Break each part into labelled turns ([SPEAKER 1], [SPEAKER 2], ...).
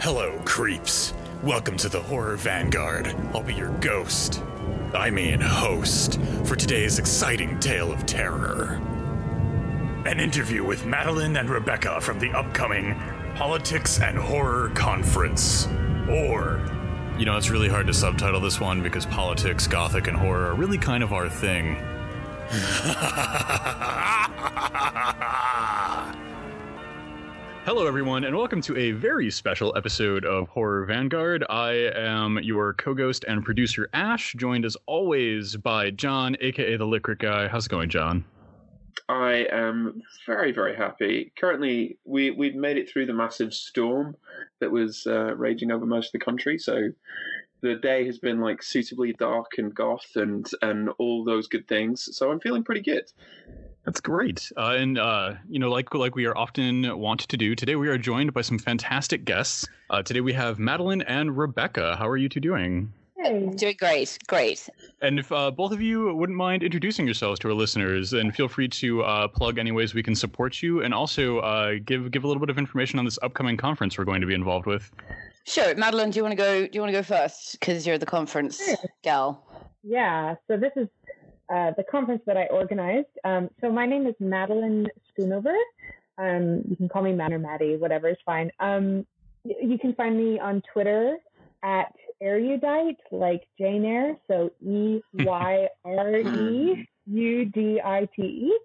[SPEAKER 1] Hello, creeps. Welcome to the Horror Vanguard. I'll be your ghost. I mean, host, for today's exciting tale of terror. An interview with Madeline and Rebecca from the upcoming Politics and Horror Conference. Or, you know, it's really hard to subtitle this one because politics, gothic, and horror are really kind of our thing.
[SPEAKER 2] Hello, everyone, and welcome to a very special episode of Horror Vanguard. I am your co ghost and producer, Ash, joined as always by John, aka the Liquid Guy. How's it going, John?
[SPEAKER 3] I am very, very happy. Currently, we we've made it through the massive storm that was uh, raging over most of the country. So the day has been like suitably dark and goth and and all those good things. So I'm feeling pretty good.
[SPEAKER 2] That's great. Uh, and uh, you know, like like we are often want to do, today we are joined by some fantastic guests. Uh, today we have Madeline and Rebecca. How are you two doing?
[SPEAKER 4] Hey.
[SPEAKER 5] Doing great, great.
[SPEAKER 2] And if uh, both of you wouldn't mind introducing yourselves to our listeners, and feel free to uh, plug any ways we can support you, and also uh, give give a little bit of information on this upcoming conference we're going to be involved with.
[SPEAKER 5] Sure, Madeline, do you want to go? Do you want to go first? Because you're the conference
[SPEAKER 4] Sure.
[SPEAKER 5] gal.
[SPEAKER 4] Yeah, so this is uh, the conference that I organized. Um, so my name is Madeline Schoonover. Um, you can call me Mad or Maddie, whatever is fine. Um, you can find me on Twitter at erudite, like Jane Eyre. So E Y R E U D I T E.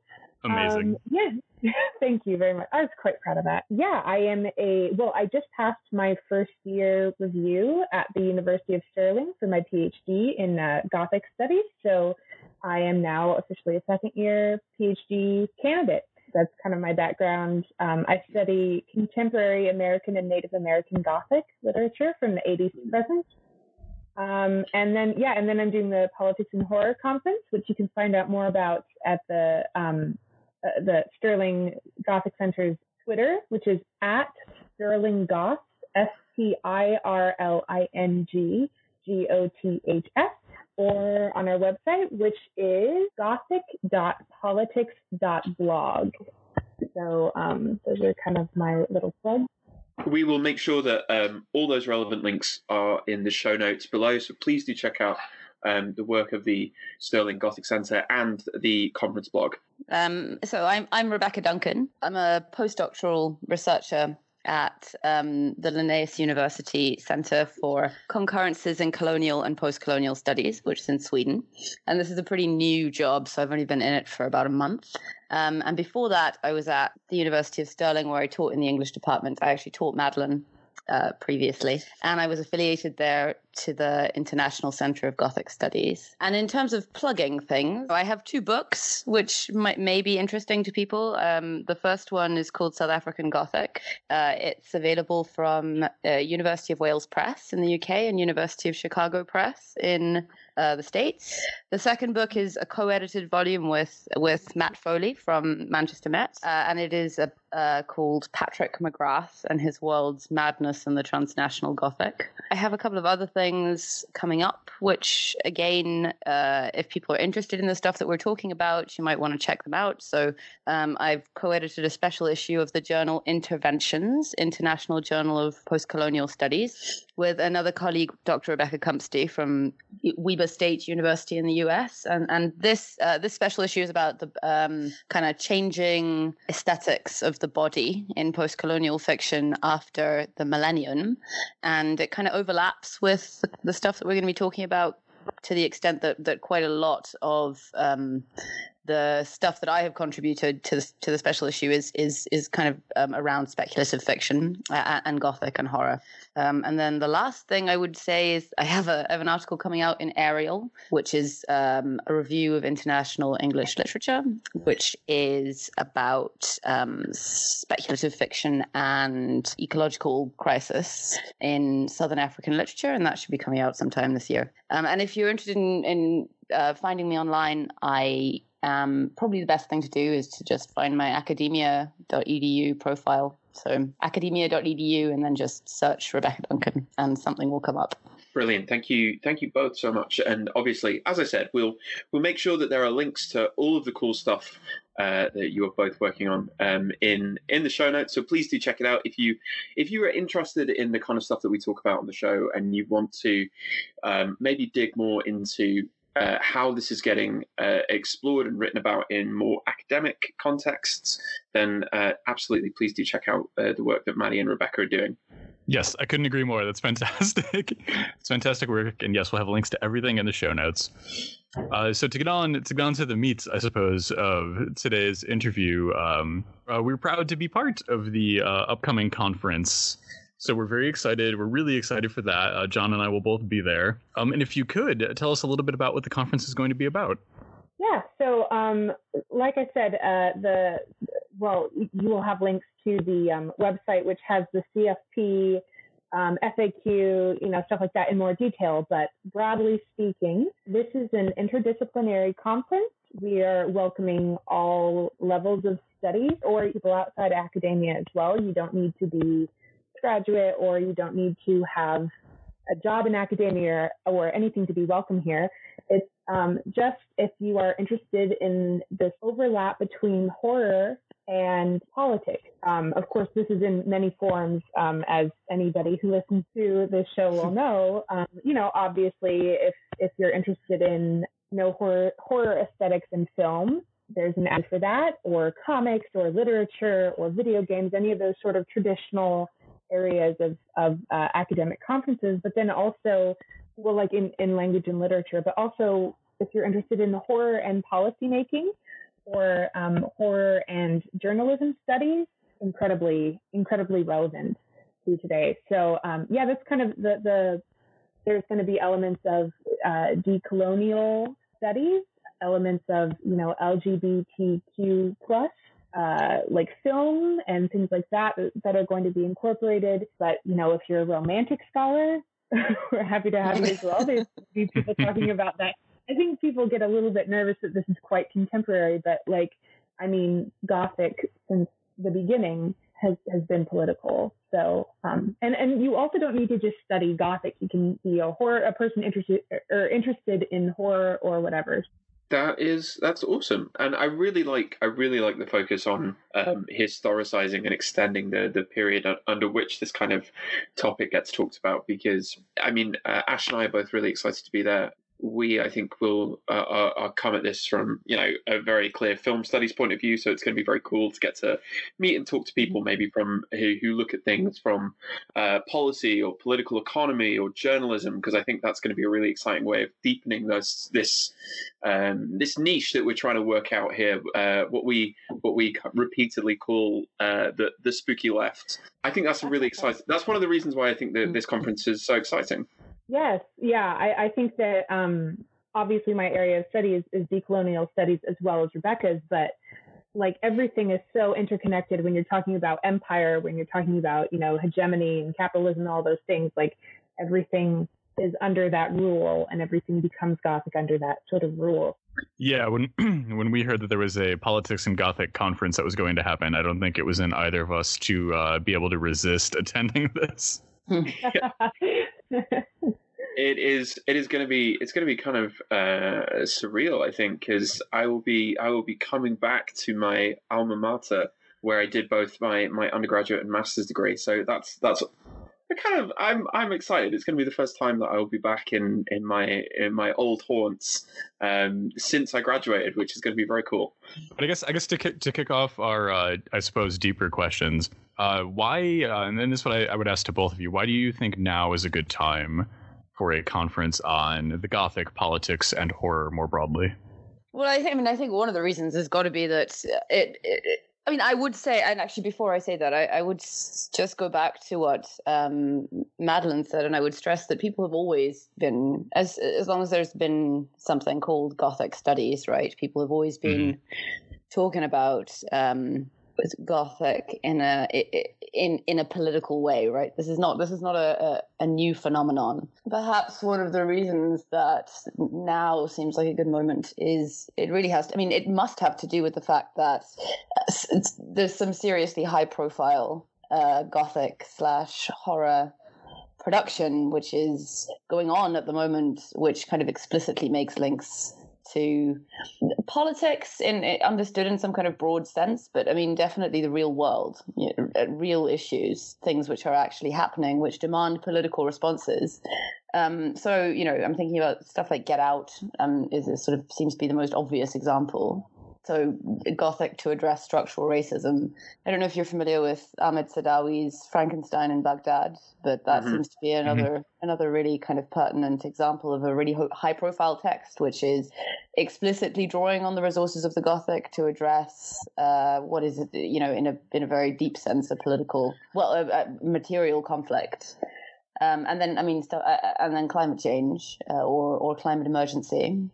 [SPEAKER 2] Amazing.
[SPEAKER 4] Um, yeah, thank you very much. I was quite proud of that. Yeah, I am a, well, I just passed my first year review at the University of Stirling for my PhD in uh, Gothic Studies. So I am now officially a second year PhD candidate. That's kind of my background. Um, I study contemporary American and Native American Gothic literature from the 80s to present. Um, and then, yeah, and then I'm doing the Politics and Horror Conference, which you can find out more about at the um, uh, the Stirling Gothic Center's Twitter, which is at Stirling Goth, S T I R L I N G G O T H S, or on our website, which is gothic.politics.blog. So um, those are kind of my little plugs.
[SPEAKER 3] We will make sure that um, all those relevant links are in the show notes below. So please do check out um, the work of the Stirling Gothic Centre and the conference blog.
[SPEAKER 5] Um, so I'm I'm Rebecca Duncan. I'm a postdoctoral researcher at um, the Linnaeus University Center for Concurrences in Colonial and Post-Colonial Studies, which is in Sweden. And this is a pretty new job, so I've only been in it for about a month. Um, and before that, I was at the University of Stirling, where I taught in the English department. I actually taught Madeline uh, previously, and I was affiliated there to the International Center of Gothic Studies. And in terms of plugging things, I have two books which might may be interesting to people. Um, the first one is called South African Gothic. Uh, it's available from uh, University of Wales Press in the UK and University of Chicago Press in uh, the States. The second book is a co-edited volume with with Matt Foley from Manchester Met, uh, and it is a, uh, called Patrick McGrath and His World's Madness and the Transnational Gothic. I have a couple of other things coming up, which again, uh, if people are interested in the stuff that we're talking about, you might want to check them out. So um, I've co-edited a special issue of the journal Interventions, International Journal of Postcolonial Studies, with another colleague, Dr. Rebecca Kumpsty from Weber State University in the US. And, and this, uh, this special issue is about the um, kind of changing aesthetics of the body in postcolonial fiction after the millennium. And it kind of overlaps with the stuff that we're going to be talking about to the extent that, that quite a lot of um, the stuff that I have contributed to the, to the special issue is is is kind of um, around speculative fiction uh, and gothic and horror. Um, and then the last thing I would say is I have, a, I have an article coming out in Ariel, which is um, a review of international English literature, which is about um, speculative fiction and ecological crisis in Southern African literature, and that should be coming out sometime this year. Um, and if you're interested in, in uh, finding me online, I um, probably the best thing to do is to just find my academia.edu profile. So academia.edu and then just search Rebecca Duncan and something will come up.
[SPEAKER 3] Brilliant. Thank you. Thank you both so much. And obviously, as I said, we'll we'll make sure that there are links to all of the cool stuff uh, that you are both working on um, in in the show notes. So please do check it out if you if you are interested in the kind of stuff that we talk about on the show and you want to um, maybe dig more into uh, how this is getting uh, explored and written about in more academic contexts, then uh, absolutely please do check out uh, the work that Maddie and Rebecca are doing.
[SPEAKER 2] Yes, I couldn't agree more. That's fantastic. it's fantastic work, and yes, we'll have links to everything in the show notes. Uh, so to get on to get on to the meats, I suppose, of today's interview, um, uh, we're proud to be part of the upcoming conference. So we're very excited. We're really excited for that. Uh, John and I will both be there. Um, and if you could tell us a little bit about what the conference is going to be about.
[SPEAKER 4] Yeah. So, um, like I said, uh, the well, you will have links to the um, website, which has the CFP um, FAQ, you know, stuff like that in more detail. But broadly speaking, this is an interdisciplinary conference. We are welcoming all levels of studies or people outside academia as well. You don't need to be graduate or you don't need to have a job in academia or anything to be welcome here. It's um, just if you are interested in this overlap between horror and politics. Um, of course, this is in many forms, um, as anybody who listens to this show will know. Um, you know, obviously, if if you're interested in you know horror horror aesthetics in film, there's an ad for that, or comics, or literature, or video games, any of those sort of traditional areas of of uh, academic conferences. But then also, well, like in in language and literature, but also if you're interested in the horror and policymaking or um, horror and journalism studies, incredibly, incredibly relevant to today. So um, yeah, that's kind of the, the there's going to be elements of uh, decolonial studies, elements of you know LGBTQ plus uh, like film and things like that that are going to be incorporated. But you know, if you're a romantic scholar, we're happy to have you as well. There's people talking about that I think people get a little bit nervous that this is quite contemporary, but like, I mean, Gothic since the beginning has has been political. So, um, and and you also don't need to just study Gothic. You can be a horror a person interested or interested in horror or whatever.
[SPEAKER 3] That is that's awesome, and I really like I really like the focus on um, historicizing and extending the the period under which this kind of topic gets talked about. Because I mean, uh, Ash and I are both really excited to be there we, I think, will uh, are, uh, come at this from you know a very clear film studies point of view. So it's going to be very cool to get to meet and talk to people maybe from who, who look at things from uh, policy or political economy or journalism, because I think that's going to be a really exciting way of deepening this this um, this niche that we're trying to work out here. Uh, what we what we repeatedly call uh, the the spooky left. I think that's a really exciting. That's one of the reasons why I think that this conference is so exciting.
[SPEAKER 4] Yes, yeah, I, I think that um, obviously my area of study is, is decolonial studies as well as Rebecca's, but like everything is so interconnected when you're talking about empire, when you're talking about you know hegemony and capitalism, and all those things. Like everything is under that rule, and everything becomes Gothic under that sort of rule.
[SPEAKER 2] Yeah, when when we heard that there was a politics and Gothic conference that was going to happen, I don't think it was in either of us to uh, be able to resist attending this.
[SPEAKER 3] it is it is going to be it's going to be kind of uh, surreal i think because i will be i will be coming back to my alma mater where i did both my my undergraduate and master's degree so that's that's kind of I'm I'm excited. It's going to be the first time that I will be back in in my in my old haunts um, since I graduated, which is going to be very cool.
[SPEAKER 2] But I guess I guess to kick, to kick off our uh, I suppose deeper questions, uh, why uh, and then this is what I, I would ask to both of you. Why do you think now is a good time for a conference on the Gothic politics and horror more broadly?
[SPEAKER 5] Well, I, th- I mean, I think one of the reasons has got to be that it, it, I mean, I would say, and actually, before I say that, I, I would s- just go back to what um, Madeline said, and I would stress that people have always been, as as long as there's been something called Gothic studies, right? People have always been mm-hmm. talking about um, Gothic in a in in a political way, right? This is not this is not a, a, a, new phenomenon. Perhaps one of the reasons that now seems like a good moment is it really has. To, I mean, it must have to do with the fact that uh, there's some seriously high profile uh, Gothic slash horror production which is going on at the moment, which kind of explicitly makes links to politics in understood in some kind of broad sense, but I mean definitely the real world, you know, uh, real issues, things which are actually happening, which demand political responses. Um, so you know, I'm thinking about stuff like Get Out. Um, is sort of seems to be the most obvious example so Gothic to address structural racism. I don't know if you're familiar with Ahmed Saadawi's Frankenstein in Baghdad, but that mm-hmm. seems to be another mm-hmm. another really kind of pertinent example of a really high profile text, which is explicitly drawing on the resources of the Gothic to address uh, what is you know in a in a very deep sense a political well a, a material conflict. Um, and then, I mean, uh, uh, and then climate change uh, or or climate emergency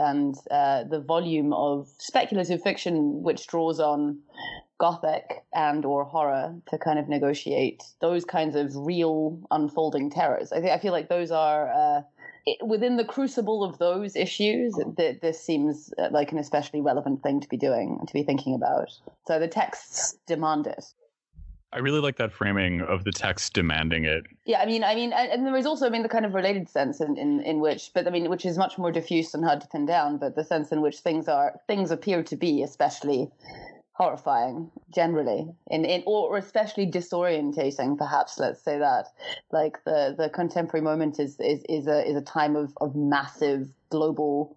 [SPEAKER 5] and uh, the volume of speculative fiction which draws on gothic and or horror to kind of negotiate those kinds of real unfolding terrors. I I feel like those are uh, within the crucible of those issues. That this seems uh, like an especially relevant thing to be doing and to be thinking about. So the texts demand it.
[SPEAKER 2] I really like that framing of the text demanding it.
[SPEAKER 5] Yeah, I mean, I mean, and there is also, I mean, the kind of related sense in, in, in which, but I mean, which is much more diffuse and hard to pin down, but the sense in which things are, things appear to be especially horrifying generally in, in or especially disorientating perhaps let's say that like the the contemporary moment is is, is a is a time of, of massive global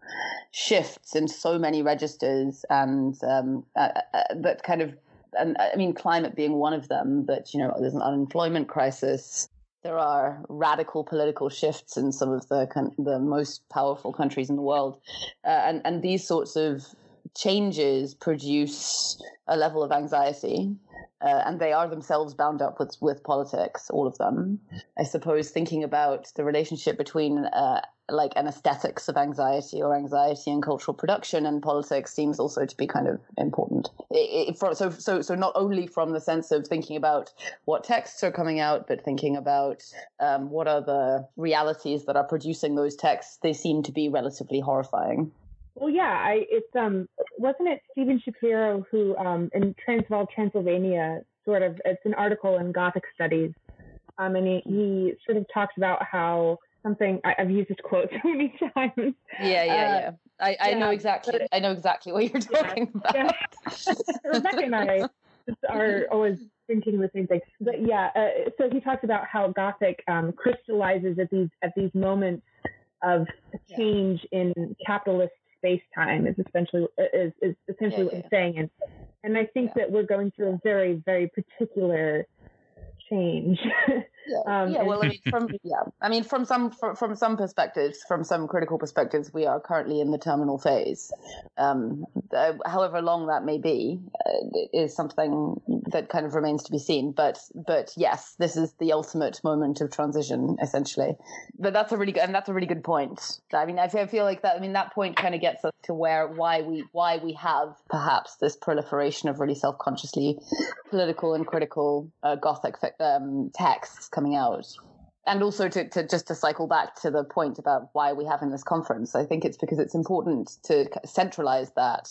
[SPEAKER 5] shifts in so many registers and um, uh, uh, that kind of and I mean, climate being one of them, but, you know, there's an unemployment crisis. There are radical political shifts in some of the the most powerful countries in the world, uh, and and these sorts of changes produce a level of anxiety, uh, and they are themselves bound up with with politics, all of them. I suppose thinking about the relationship between uh, like an aesthetics of anxiety or anxiety and cultural production and politics seems also to be kind of important. It, it, for, so, so, so not only from the sense of thinking about what texts are coming out, but thinking about um, what are the realities that are producing those texts. They seem to be relatively horrifying.
[SPEAKER 4] Well, yeah, I it's um wasn't it Stephen Shapiro who um in Transvaal, Transylvania, sort of it's an article in Gothic Studies, um and he, he sort of talks about how something I, have used this quote so many times.
[SPEAKER 5] Yeah, yeah, uh, yeah. I, I yeah, know exactly. I know exactly what you're talking yeah, about.
[SPEAKER 4] Yeah. Rebecca and I are always thinking the same thing. But yeah, uh, so he talks about how Gothic um, crystallizes at these at these moments of change in capitalist space time is essentially is, is essentially what he's saying, and and I think that we're going through a very very particular change.
[SPEAKER 5] Yeah, um, yeah. Well, I mean, from yeah, I mean, from some from, from, some perspectives, from some critical perspectives, we are currently in the terminal phase. Um, uh, however long that may be, uh, is something that kind of remains to be seen. But but yes, this is the ultimate moment of transition, essentially. But that's a really good and that's a really good point. I mean, I feel, I feel like that. I mean, that point kind of gets us to where why we why we have perhaps this proliferation of really self consciously political and critical uh, Gothic um, texts coming out. And also to, to just to cycle back to the point about why we have in this conference, I think it's because it's important to centralize that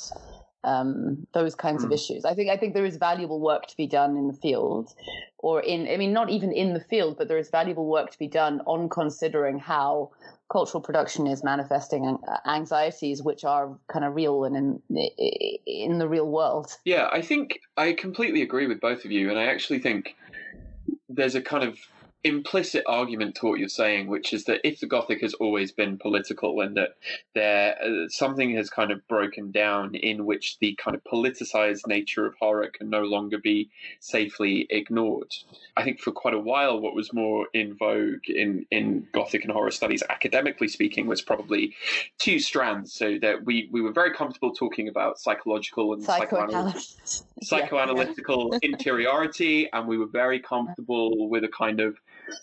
[SPEAKER 5] um, those kinds mm. of hmm. issues. I think I think there is valuable work to be done in the field, or in I mean not even in the field, but there is valuable work to be done on considering how cultural production is manifesting anxieties which are kind of real and in in the real world.
[SPEAKER 3] Yeah, I think I completely agree with both of you, and I actually think there's a kind of implicit argument to what you're saying, which is that if the Gothic has always been political and that there uh, something has kind of broken down in which the kind of politicized nature of horror can no longer be safely ignored. I think for quite a while, what was more in vogue in, in Gothic and horror studies, academically speaking, was probably two strands. So that we, we were very comfortable talking about psychological and psychoanalytical, psychoanalytical interiority, and we were very comfortable with a kind of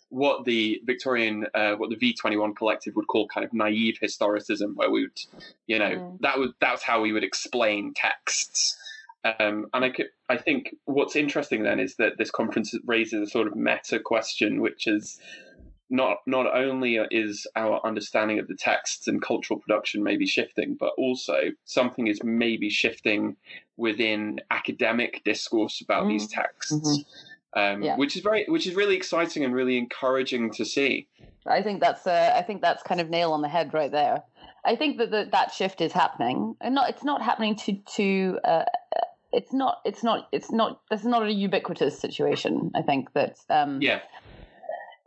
[SPEAKER 3] what the Victorian, uh, what the V21 collective would call kind of naive historicism, where we would, you know, mm. that was that's how we would explain texts. Um, and I, could, I think what's interesting then is that this conference raises a sort of meta question, which is not not only is our understanding of the texts and cultural production maybe shifting, but also something is maybe shifting within academic discourse about mm. these texts. Mm-hmm um, yeah. which is very, which is really exciting and really encouraging to see.
[SPEAKER 5] I think that's, uh, I think that's kind of nail on the head right there. I think that the, that shift is happening, and not it's not happening to to. Uh, it's not. It's not. It's not. This is not a ubiquitous situation. I think that. Um,
[SPEAKER 3] yeah.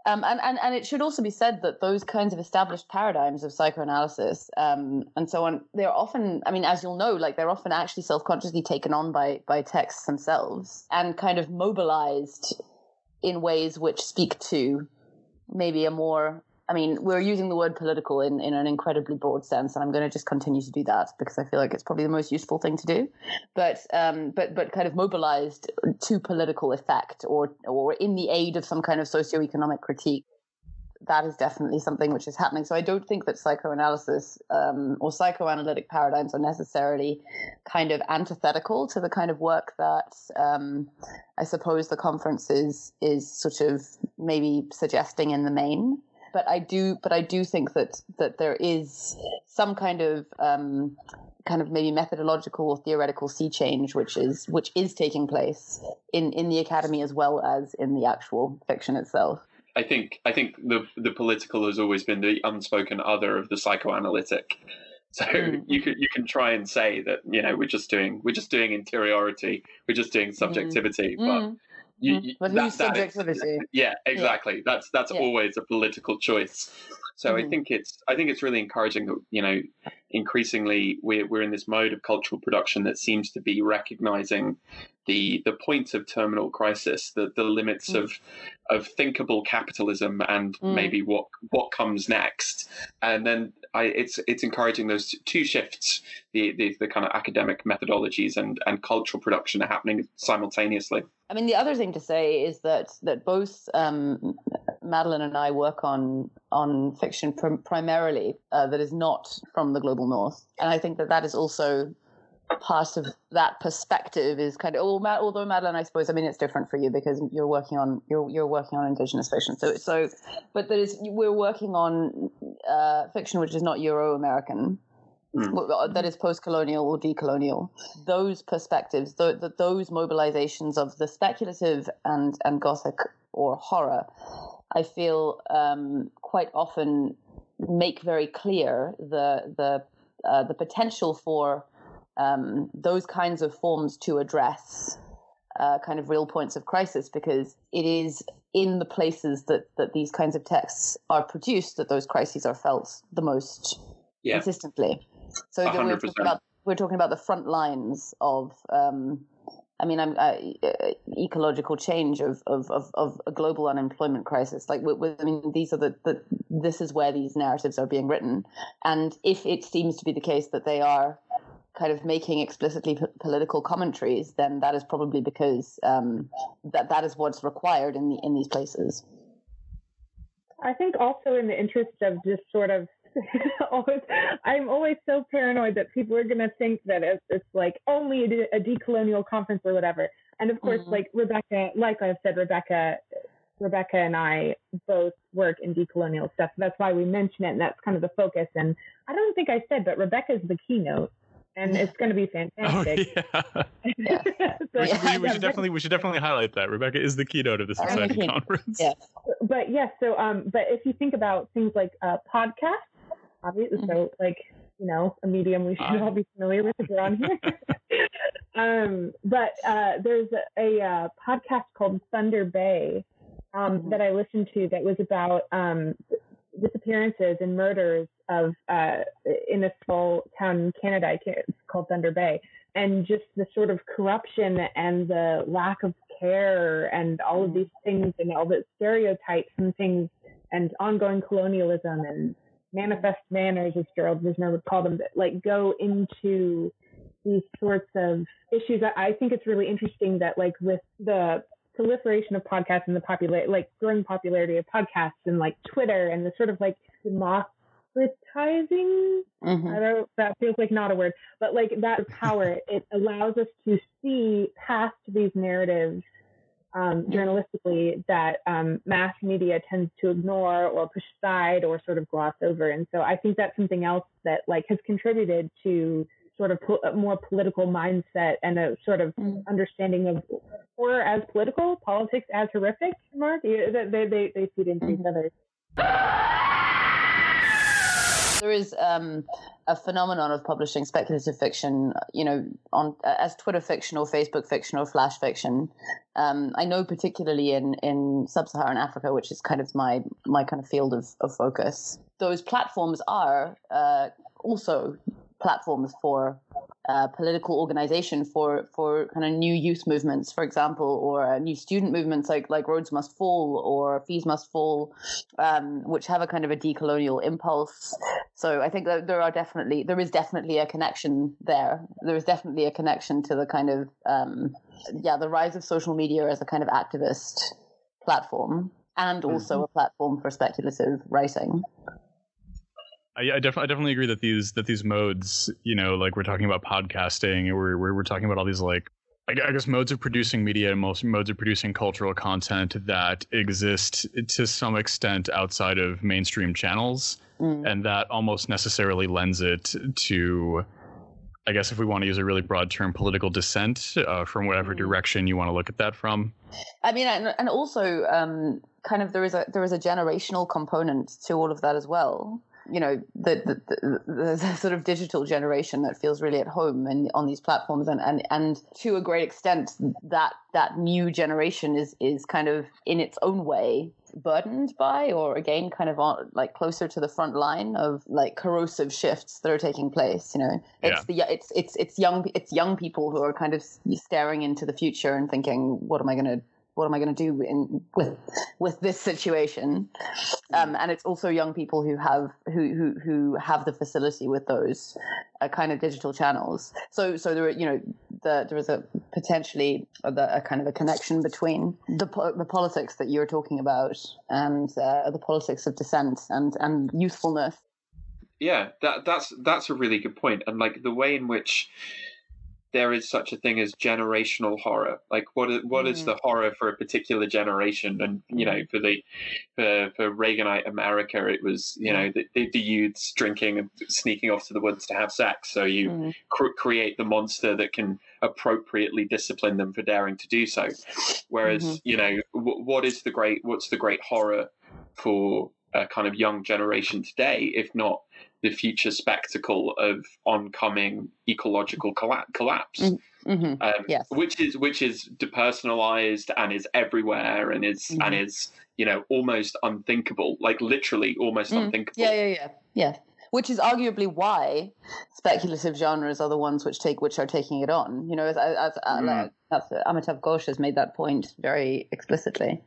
[SPEAKER 5] Um, and, and, and it should also be said that those kinds of established paradigms of psychoanalysis um, and so on, they're often, I mean, as you'll know, like they're often actually self consciously taken on by, by texts themselves and kind of mobilized in ways which speak to maybe a more I mean, we're using the word political in, in an incredibly broad sense, and I'm going to just continue to do that because I feel like it's probably the most useful thing to do. But um, but but kind of mobilized to political effect, or or in the aid of some kind of socioeconomic critique. That is definitely something which is happening. So I don't think that psychoanalysis um, or psychoanalytic paradigms are necessarily kind of antithetical to the kind of work that um, I suppose the conference is is sort of maybe suggesting in the main but I do, but I do think that that there is some kind of um, kind of maybe methodological or theoretical sea change, which is which is taking place in in the academy as well as in the actual fiction itself.
[SPEAKER 3] I think I think the the political has always been the unspoken other of the psychoanalytic. So mm. you can you can try and say that you know we're just doing we're just doing interiority, we're just doing subjectivity, mm. but
[SPEAKER 5] you, mm-hmm. you, but that, subjectivity?
[SPEAKER 3] yeah, exactly. Yeah. That's that's yeah. always a political choice. So mm-hmm. I think it's I think it's really encouraging that you know increasingly we're we're in this mode of cultural production that seems to be recognizing the the point of terminal crisis, the the limits mm. of of thinkable capitalism and mm. maybe what what comes next, and then I, it's it's encouraging those two shifts, the, the the kind of academic methodologies and and cultural production are happening simultaneously.
[SPEAKER 5] I mean, the other thing to say is that that both um, Madeline and I work on on fiction pr- primarily uh, that is not from the global north, and I think that that is also part of that perspective is kind of although Madeline, I suppose, I mean, it's different for you because you're working on you're you're working on indigenous fiction. So so, but there is we're working on uh, fiction which is not Euro American. Mm. That is post-colonial or decolonial. Those perspectives, those mobilizations of the speculative and and gothic or horror, I feel um, quite often make very clear the the uh, the potential for um, those kinds of forms to address uh, kind of real points of crisis because it is in the places that, that these kinds of texts are produced that those crises are felt the most yeah. consistently. So we're talking, about, we're talking about the front lines of, um, I mean, I'm, uh, ecological change of, of, of, of, a global unemployment crisis. Like, with, with, I mean, these are the, the, this is where these narratives are being written. And if it seems to be the case that they are kind of making explicitly p- political commentaries, then that is probably because um, that that is what's required in the in these places.
[SPEAKER 4] I think also in the interest of just sort of always, I'm always so paranoid that people are going to think that it's, it's like only a, de- a, decolonial conference or whatever. And of course, mm-hmm. like Rebecca, like I've said, Rebecca, Rebecca and I both work in decolonial stuff. That's why we mention it, and that's kind of the focus. And I don't think I said, but Rebecca is the keynote and it's going to be oh, fantastic.
[SPEAKER 2] Oh, yeah. so, we, should, we, we should definitely we should definitely highlight that Rebecca is the keynote of this exciting conference.
[SPEAKER 5] Yeah.
[SPEAKER 4] But yes, yeah, so um, but if you think about things like uh, podcasts, obviously, mm-hmm. so like you know, a medium we should uh, all be familiar with if we're on here. um, but uh, there's a, a, uh, podcast called Thunder Bay um, mm-hmm. that I listened to that was about um, disappearances and murders of uh, in a small town in Canada. Called Thunder Bay, and just the sort of corruption and the lack of care and all of mm. these things and all the stereotypes and things and ongoing colonialism and manifest manners, as Gerald Vizenor would call them, that like go into these sorts of issues. I think it's really interesting that like with the proliferation of podcasts and the popular like growing popularity of podcasts and like Twitter and the sort of like democratizing mm-hmm. I don't that feels like not a word, but like that power, it allows us to see past these narratives um, journalistically that um, mass media tends to ignore or push aside or sort of gloss over. And so I think that's something else that like has contributed to sort of po- a more political mindset and a sort of mm. understanding of horror as political, politics as horrific. Mark, they they they, they feed into mm. each other.
[SPEAKER 5] there is um, a phenomenon of publishing speculative fiction, you know, on as Twitter fiction or Facebook fiction or Flash fiction. Um, I know particularly in in sub-Saharan Africa, which is kind of my my kind of field of, of focus. Those platforms are uh, also platforms for uh, political organization for for kind of new youth movements, for example, or uh, new student movements like like Rhodes Must Fall or Fees Must Fall, um, which have a kind of a decolonial impulse. So I think that there are definitely there is definitely a connection there. There is definitely a connection to the kind of um, yeah the rise of social media as a kind of activist platform and also mm-hmm. a platform for speculative writing.
[SPEAKER 2] I, I, def- I, definitely agree that these that these modes, you know, like we're talking about podcasting, we're we're, we're talking about all these like I, I guess modes of producing media and most modes of producing cultural content that exist to some extent outside of mainstream channels, mm. and that almost necessarily lends it to. I guess if we want to use a really broad term, political dissent uh, from whatever mm. direction you want to look at that from.
[SPEAKER 5] I mean, and, and also um, kind of there is a there is a generational component to all of that as well you know the the, the the, sort of digital generation that feels really at home and on these platforms and, and and to a great extent that that new generation is is kind of in its own way burdened by or again kind of on like closer to the front line of like corrosive shifts that are taking place you know it's yeah. the it's it's it's young it's young people who are kind of staring into the future and thinking what am i going to what am I going to do in, with with this situation? Um, and it's also young people who have who who, who have the facility with those uh, kind of digital channels. So so there are, you know the, there is a potentially a, a, kind of a connection between the the politics that you're talking about and uh, the politics of dissent and and youthfulness.
[SPEAKER 3] Yeah, that that's that's a really good point, and like the way in which there is such a thing as generational horror. Like what is, what mm. is the horror for a particular generation? And you know, mm. for the for, for Reaganite America, it was you know the, the, youths drinking and sneaking off to the woods to have sex. So you mm. cr- create the monster that can appropriately discipline them for daring to do so. Whereas mm-hmm. you know, w- what is the great what's the great horror for a kind of young generation today, if not the future spectacle of oncoming ecological collapse. Mm-hmm. mm-hmm. Um, yes. which is which is depersonalized and is everywhere and is mm-hmm. and is you know almost unthinkable, like literally almost mm. unthinkable.
[SPEAKER 5] Yeah, yeah, yeah, yeah. Which is arguably why speculative genres are the ones which take which are taking it on. You know, as, as, mm. like, as Amitav Ghosh has made that point very explicitly.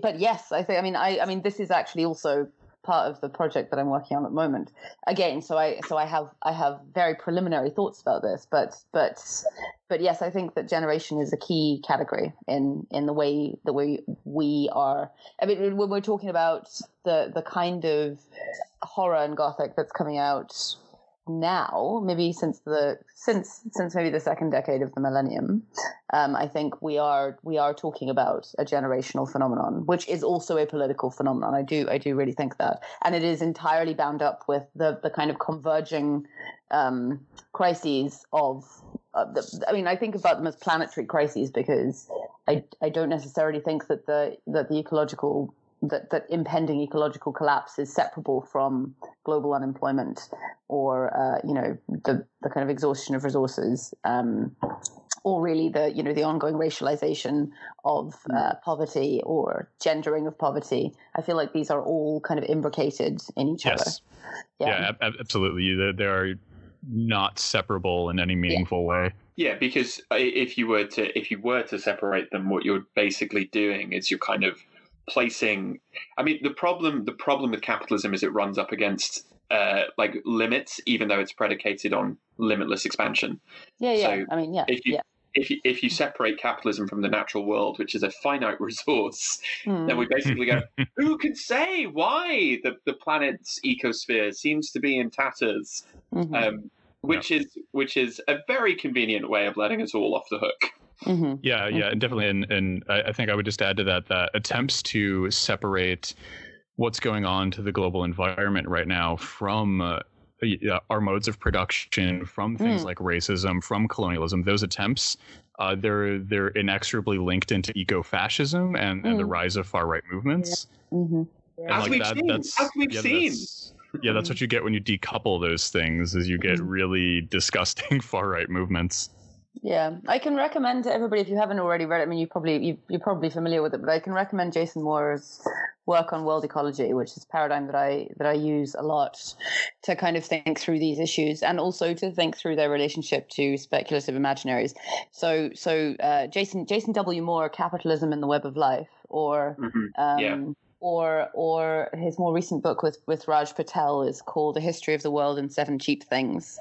[SPEAKER 5] But yes, I think. I mean, I, I mean, this is actually also part of the project that I'm working on at the moment. Again, so I so I have I have very preliminary thoughts about this, but but but yes, I think that generation is a key category in in the way that we we are. I mean, when we're talking about the the kind of horror and gothic that's coming out now, maybe since the since since maybe the second decade of the millennium, um, I think we are we are talking about a generational phenomenon, which is also a political phenomenon. I do I do really think that, and it is entirely bound up with the the kind of converging um, crises of. Uh, the, I mean, I think about them as planetary crises because I I don't necessarily think that the that the ecological that, that impending ecological collapse is separable from global unemployment or uh, you know the the kind of exhaustion of resources um, or really the you know the ongoing racialization of uh, poverty or gendering of poverty. I feel like these are all kind of imbricated in each yes. other.
[SPEAKER 2] Yeah, yeah absolutely. They are not separable in any meaningful yeah. way.
[SPEAKER 3] Yeah, because if you were to if you were to separate them, what you're basically doing is you're kind of placing i mean the problem the problem with capitalism is it runs up against uh, like limits even though it's predicated on limitless expansion
[SPEAKER 5] yeah yeah so i mean yeah
[SPEAKER 3] if you
[SPEAKER 5] yeah.
[SPEAKER 3] if you, if you separate capitalism from the natural world, which is a finite resource, mm. then we basically go, who can say why the, the planet's ecosphere seems to be in tatters? Mm-hmm. Um, which is which is a very convenient way of letting us all off the hook.
[SPEAKER 2] Mm-hmm. Yeah, yeah, and definitely. And, and I think I would just add to that that attempts to separate what's going on to the global environment right now from uh, our modes of production, from things mm. like racism, from colonialism, those attempts, uh, they're they're inexorably linked into eco-fascism and, mm. and the mm. rise of far right movements.
[SPEAKER 3] Mm-hmm. Yeah. As, like we've that, seen, as we've yeah, seen,
[SPEAKER 2] yeah, that's what you get when you decouple those things. Is you get really disgusting far right movements.
[SPEAKER 5] Yeah, I can recommend to everybody if you haven't already read it. I mean, you probably you, you're probably familiar with it, but I can recommend Jason Moore's work on world ecology, which is a paradigm that I that I use a lot to kind of think through these issues and also to think through their relationship to speculative imaginaries. So so uh, Jason Jason W. Moore, Capitalism in the Web of Life, or
[SPEAKER 3] Mhm.
[SPEAKER 5] um,
[SPEAKER 3] Yeah.
[SPEAKER 5] Or or his more recent book with with Raj Patel is called A History of the World and Seven Cheap Things.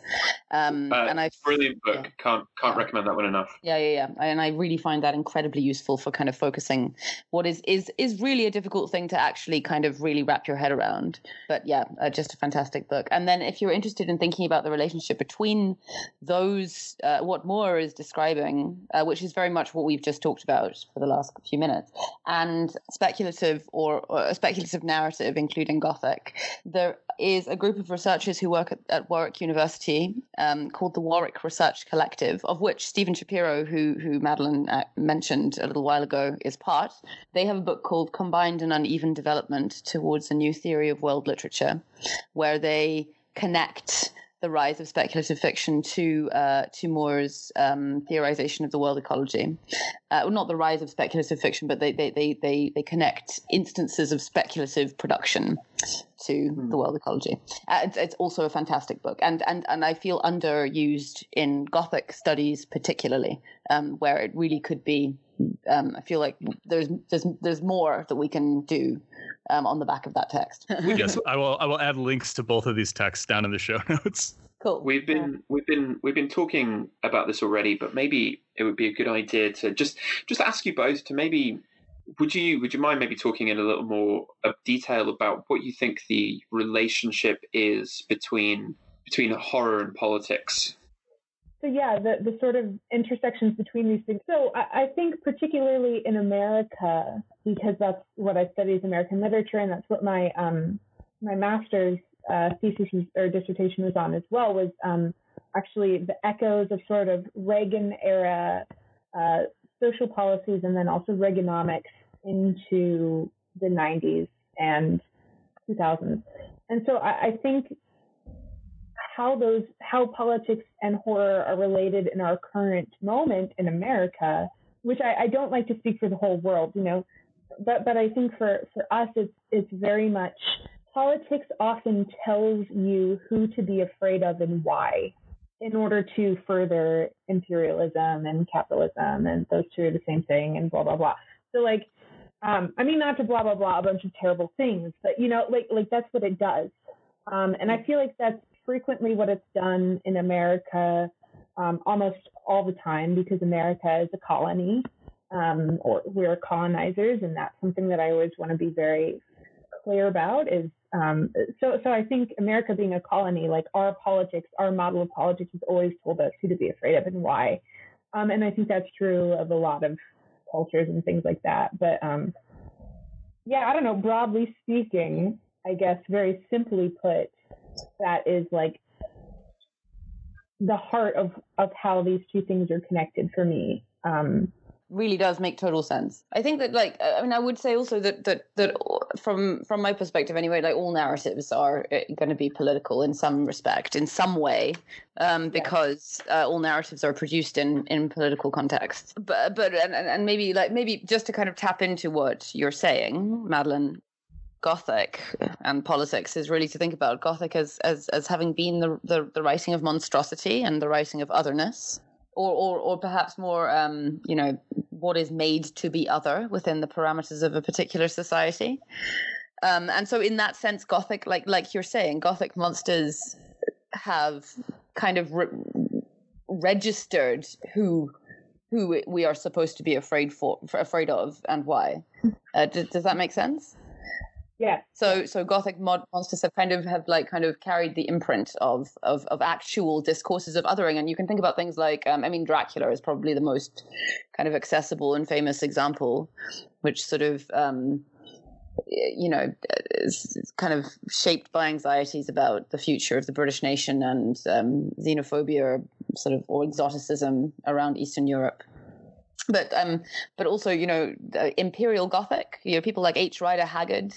[SPEAKER 5] Um,
[SPEAKER 3] Uh,
[SPEAKER 5] and I
[SPEAKER 3] Brilliant book.
[SPEAKER 5] yeah.
[SPEAKER 3] Can't can't
[SPEAKER 5] Yeah.
[SPEAKER 3] recommend that one enough.
[SPEAKER 5] yeah, yeah, yeah, and I really find that incredibly useful for kind of focusing what is is is really a difficult thing to actually kind of really wrap your head around. But yeah, uh, just a fantastic book. And then if you're interested in thinking about the relationship between those, uh, what Moore is describing, uh, which is very much what we've just talked about for the last few minutes, and speculative or, a speculative narrative, including Gothic, there is a group of researchers who work at, at Warwick University um, called the Warwick Research Collective, of which Stephen Shapiro, who who Madeline uh, mentioned a little while ago, is part. They have a book called Combined and Uneven Development Towards a New Theory of World Literature, where they connect the rise of speculative fiction to uh, to Moore's um, theorization of the world ecology. Uh, well, not the rise of speculative fiction, but they they, they, they they connect instances of speculative production to the world ecology. Uh, it's, it's also a fantastic book, and and and I feel underused in Gothic studies, particularly um, where it really could be. Um, I feel like there's there's there's more that we can do um, on the back of that text.
[SPEAKER 2] yes, I will. I will add links to both of these texts down in the show notes.
[SPEAKER 5] cool.
[SPEAKER 3] We've been we've been we've been talking about this already, but maybe it would be a good idea to just just ask you both to maybe would you would you mind maybe talking in a little more of detail about what you think the relationship is between between horror and politics?
[SPEAKER 4] So yeah, the, the sort of intersections between these things. So I, I think particularly in America, because that's what I study is American literature, and that's what my um, my master's uh, thesis or dissertation was on as well, was um, actually the echoes of sort of Reagan era uh, social policies and then also Reaganomics into the 90s and 2000s. And so I, I think how those how politics and horror are related in our current moment in America, which I, I don't like to speak for the whole world, you know, but but I think for for us it's it's very much politics often tells you who to be afraid of and why in order to further imperialism and capitalism and those two are the same thing and blah blah blah. So like um, I mean not to blah blah blah a bunch of terrible things, but you know like like that's what it does. Um, and I feel like that's frequently what it's done in America um, almost all the time because America is a colony um, or we're colonizers, and that's something that I always want to be very clear about. Is um, so so I think America being a colony, like our politics, our model of politics has always told us who to be afraid of and why, um, and I think that's true of a lot of cultures and things like that. But um, yeah, I don't know. Broadly speaking, I guess very simply put, that is like the heart of of how these two things are connected for me. Um,
[SPEAKER 5] really does make total sense. I think that, like, I mean, I would say also that that that from from my perspective, anyway, like all narratives are going to be political in some respect, in some way, um, because uh, all narratives are produced in in political context. But but and and maybe like maybe just to kind of tap into what you're saying, Madeline. Gothic and politics is really to think about Gothic as as, as having been the, the the writing of monstrosity and the writing of otherness, or or, or perhaps more, um, you know, what is made to be other within the parameters of a particular society. Um, and so, in that sense, Gothic, like like you're saying, Gothic monsters have kind of re- registered who who we are supposed to be afraid for, afraid of, and why. Uh, does, does that make sense?
[SPEAKER 4] Yeah,
[SPEAKER 5] So, so Gothic mod- monsters have kind of have like kind of carried the imprint of of, of actual discourses of othering, and you can think about things like, um, I mean, Dracula is probably the most kind of accessible and famous example, which sort of, um, you know, is is kind of shaped by anxieties about the future of the British nation and um, xenophobia, or sort of or exoticism around Eastern Europe. But um, but also you know imperial Gothic. You know people like H. Rider Haggard,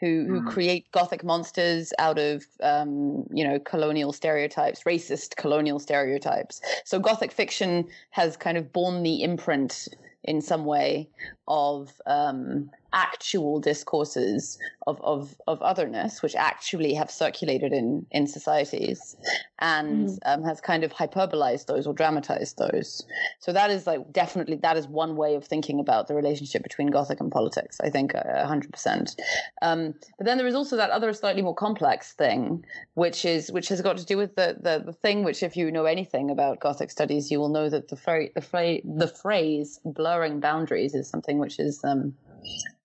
[SPEAKER 5] who who mm. create Gothic monsters out of um, you know colonial stereotypes, racist colonial stereotypes. So Gothic fiction has kind of borne the imprint in some way of um, actual discourses of, of, of otherness, which actually have circulated in, in societies, and mm. um, has kind of hyperbolized those or dramatized those. So that is like definitely that is one way of thinking about the relationship between Gothic and politics. I think hundred um, percent. But then there is also that other slightly more complex thing, which is which has got to do with the the, the thing which, if you know anything about Gothic studies, you will know that the, fra- the, fra- the phrase blurring boundaries is something which is um,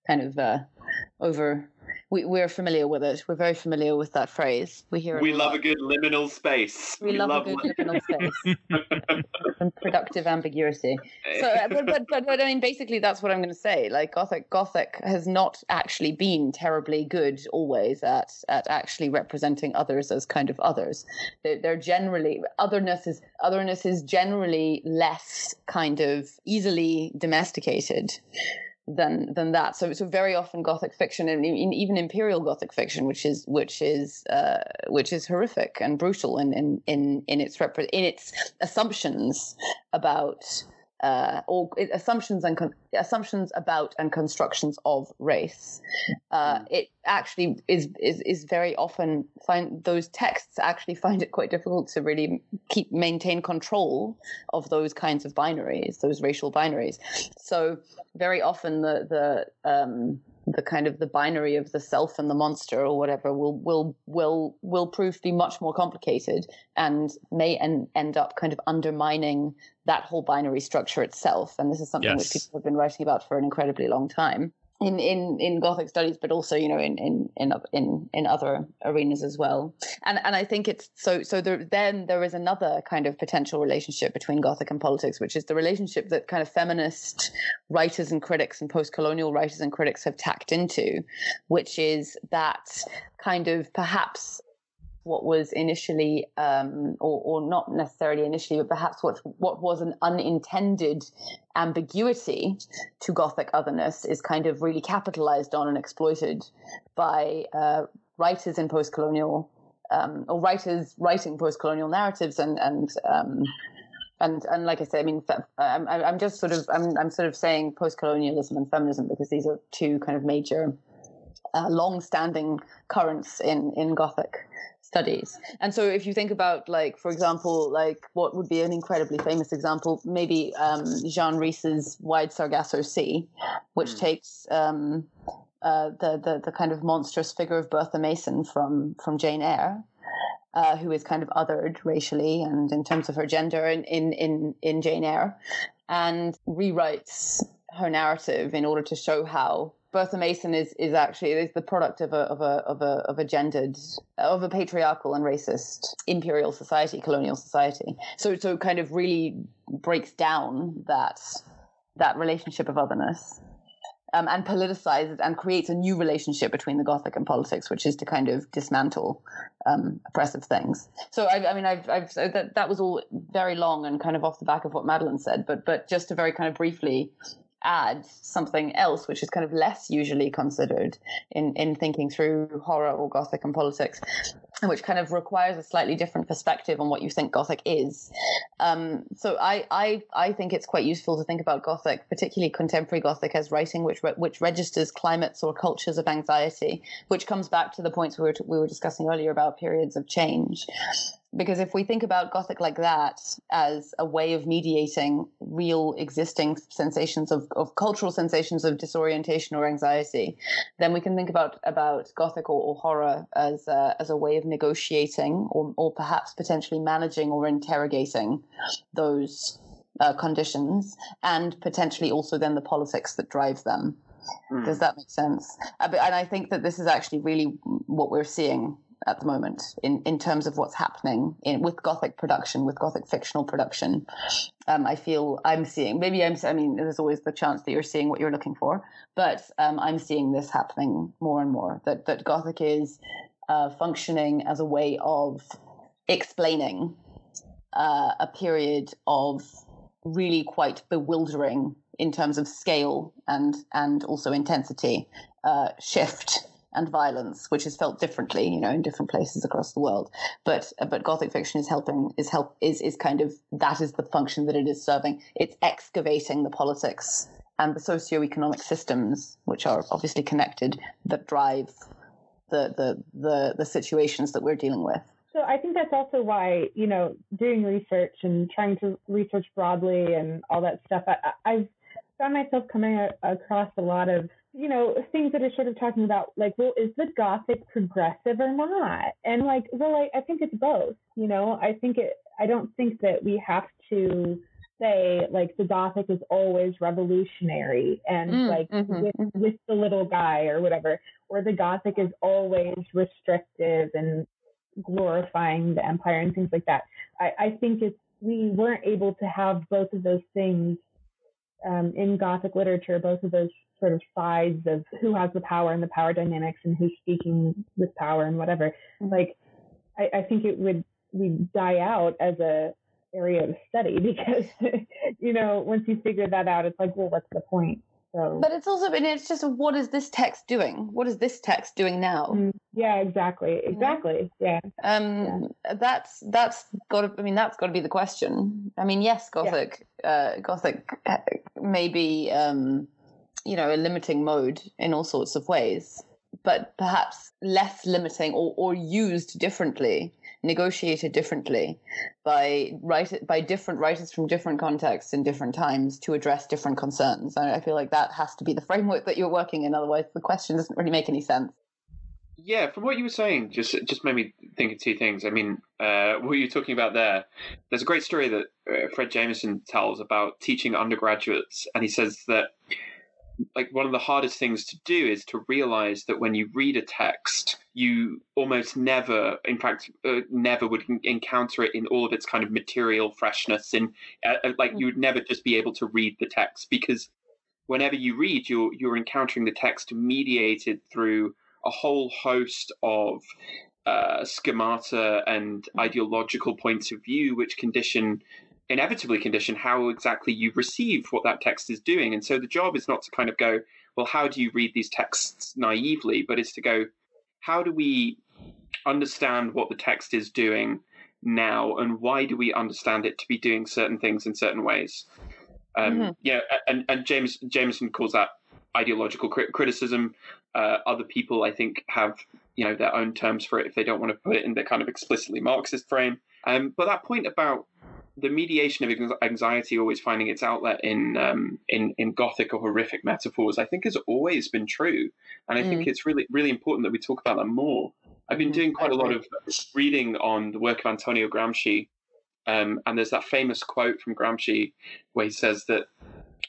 [SPEAKER 5] kind of uh, over. We, we're familiar with it. We're very familiar with that phrase. We hear.
[SPEAKER 3] We love a good liminal space.
[SPEAKER 5] We, we love, love, a good liminal space and productive ambiguity. So, uh, but, but, but but I mean, basically, that's what I'm going to say. Like Gothic, Gothic has not actually been terribly good always at at actually representing others as kind of others. They're, they're generally otherness is otherness is generally less kind of easily domesticated than than that. So so very often Gothic fiction and even Imperial Gothic fiction, which is which is uh, which is horrific and brutal in in in, in its rep- in its assumptions about uh, or assumptions and con- assumptions about and constructions of race. Uh, mm. it actually is, is is very often find those texts actually find it quite difficult to really keep maintain control of those kinds of binaries, those racial binaries. So very often the the um, the kind of the binary of the self and the monster or whatever will will will will prove to be much more complicated and may en- end up kind of undermining that whole binary structure itself and this is something yes. which people have been writing about for an incredibly long time in, in, in Gothic studies, but also you know in in in in, in other arenas as well. And and I think it's so so there, then there is another kind of potential relationship between Gothic and politics, which is the relationship that kind of feminist writers and critics and post-colonial writers and critics have tacked into, which is that kind of perhaps what was initially, um, or, or not necessarily initially, but perhaps what what was an unintended ambiguity to Gothic otherness is kind of really capitalized on and exploited by uh, writers in post-colonial um, or writers writing post-colonial narratives and and um, and and like I say, I mean, I'm I'm just sort of I'm I'm sort of saying post-colonialism and feminism because these are two kind of major, uh, long-standing currents in in Gothic studies. And so if you think about like, for example, like what would be an incredibly famous example, maybe um, Jean Rhys's Wide Sargasso Sea, which mm. takes um, uh, the, the, the kind of monstrous figure of Bertha Mason from, from Jane Eyre. Uh, who is kind of othered racially and in terms of her gender in, in, in, in Jane Eyre, and rewrites her narrative in order to show how Bertha Mason is is actually is the product of a of a of a of a gendered of a patriarchal and racist imperial society, colonial society. So so kind of really breaks down that that relationship of otherness. Um, and politicizes and creates a new relationship between the Gothic and politics, which is to kind of dismantle um, oppressive things. So, I, I mean, I've, I've that, that was all very long and kind of off the back of what Madeline said, but but just to very kind of briefly add something else, which is kind of less usually considered in, in thinking through horror or Gothic and politics, which kind of requires a slightly different perspective on what you think Gothic is. Um, so I, I, I think it's quite useful to think about Gothic, particularly contemporary Gothic, as writing which, re- which registers climates or cultures of anxiety, which comes back to the points we were, t- we were discussing earlier about periods of change because if we think about Gothic like that as a way of mediating real existing sensations of, of cultural sensations of disorientation or anxiety, then we can think about about Gothic or, or horror as a, as a way of negotiating or, or perhaps potentially managing or interrogating those uh, conditions and potentially also then the politics that drive them. Mm. Does that make sense? Uh, and I think that this is actually really what we're seeing at the moment in, in terms of what's happening in, with Gothic production, with Gothic fictional production. Um, I feel I'm seeing, maybe I'm, I mean, there's always the chance that you're seeing what you're looking for, but um, I'm seeing this happening more and more that, that Gothic is uh, functioning as a way of explaining uh, a period of really quite bewildering in terms of scale and and also intensity, uh, shift and violence, which is felt differently, you know, in different places across the world. But but Gothic fiction is helping is help is is kind of that is the function that it is serving. It's excavating the politics and the socio-economic systems, which are obviously connected, that drive the the the, the situations that we're dealing with.
[SPEAKER 4] So I think that's also why, you know, doing research and trying to research broadly and all that stuff, I, I've found myself coming across a lot of you know, things that are sort of talking about like, well, is the Gothic progressive or not? And like, well, I, I think it's both. You know, I think it. I don't think that we have to say like the Gothic is always revolutionary and mm, like mm-hmm, with, mm-hmm. with the little guy or whatever, or the Gothic is always restrictive and glorifying the empire and things like that. I, I think it's we weren't able to have both of those things um, in Gothic literature, both of those sort of sides of who has the power and the power dynamics and who's speaking with power and whatever. Mm-hmm. Like, I, I think it would we die out as a area of study because you know once you figure that out, it's like, well, what's the point? So,
[SPEAKER 5] but it's also, and it's just, what is this text doing? What is this text doing now? Mm,
[SPEAKER 4] yeah, exactly, exactly. Yeah.
[SPEAKER 5] Um, yeah. that's that's got to. I mean, that's got to be the question. I mean, yes, Gothic, yeah. uh, Gothic, uh, maybe. Um, you know, a limiting mode in all sorts of ways, but perhaps less limiting or, or used differently, negotiated differently by write, by different writers from different contexts in different times to address different concerns. I feel like that has to be the framework that you're working in. Otherwise, the question doesn't really make any sense.
[SPEAKER 3] Yeah, from what you were saying, just just made me think of two things. I mean, uh, what you're talking about there, there's a great story that uh, Fred Jameson tells about teaching undergraduates, and he says that like one of the hardest things to do is to realize that when you read a text you almost never in fact uh, never would encounter it in all of its kind of material freshness and uh, uh, like you would never just be able to read the text because whenever you read you're you're encountering the text mediated through a whole host of uh, schemata and mm. ideological points of view which condition inevitably condition how exactly you receive what that text is doing. And so the job is not to kind of go, well, how do you read these texts naively, but is to go, how do we understand what the text is doing now, and why do we understand it to be doing certain things in certain ways? Um, mm-hmm. Yeah, and and James Jameson calls that ideological criticism. Uh, other people, I think, have you know their own terms for it if they don't want to put it in the kind of explicitly Marxist frame. Um, but that point about the mediation of anxiety always finding its outlet in um, in in gothic or horrific metaphors, I think has always been true, and I mm. think it's really really important that we talk about that more. I've been mm, doing quite a lot of reading on the work of Antonio Gramsci, um, and there's that famous quote from Gramsci where he says that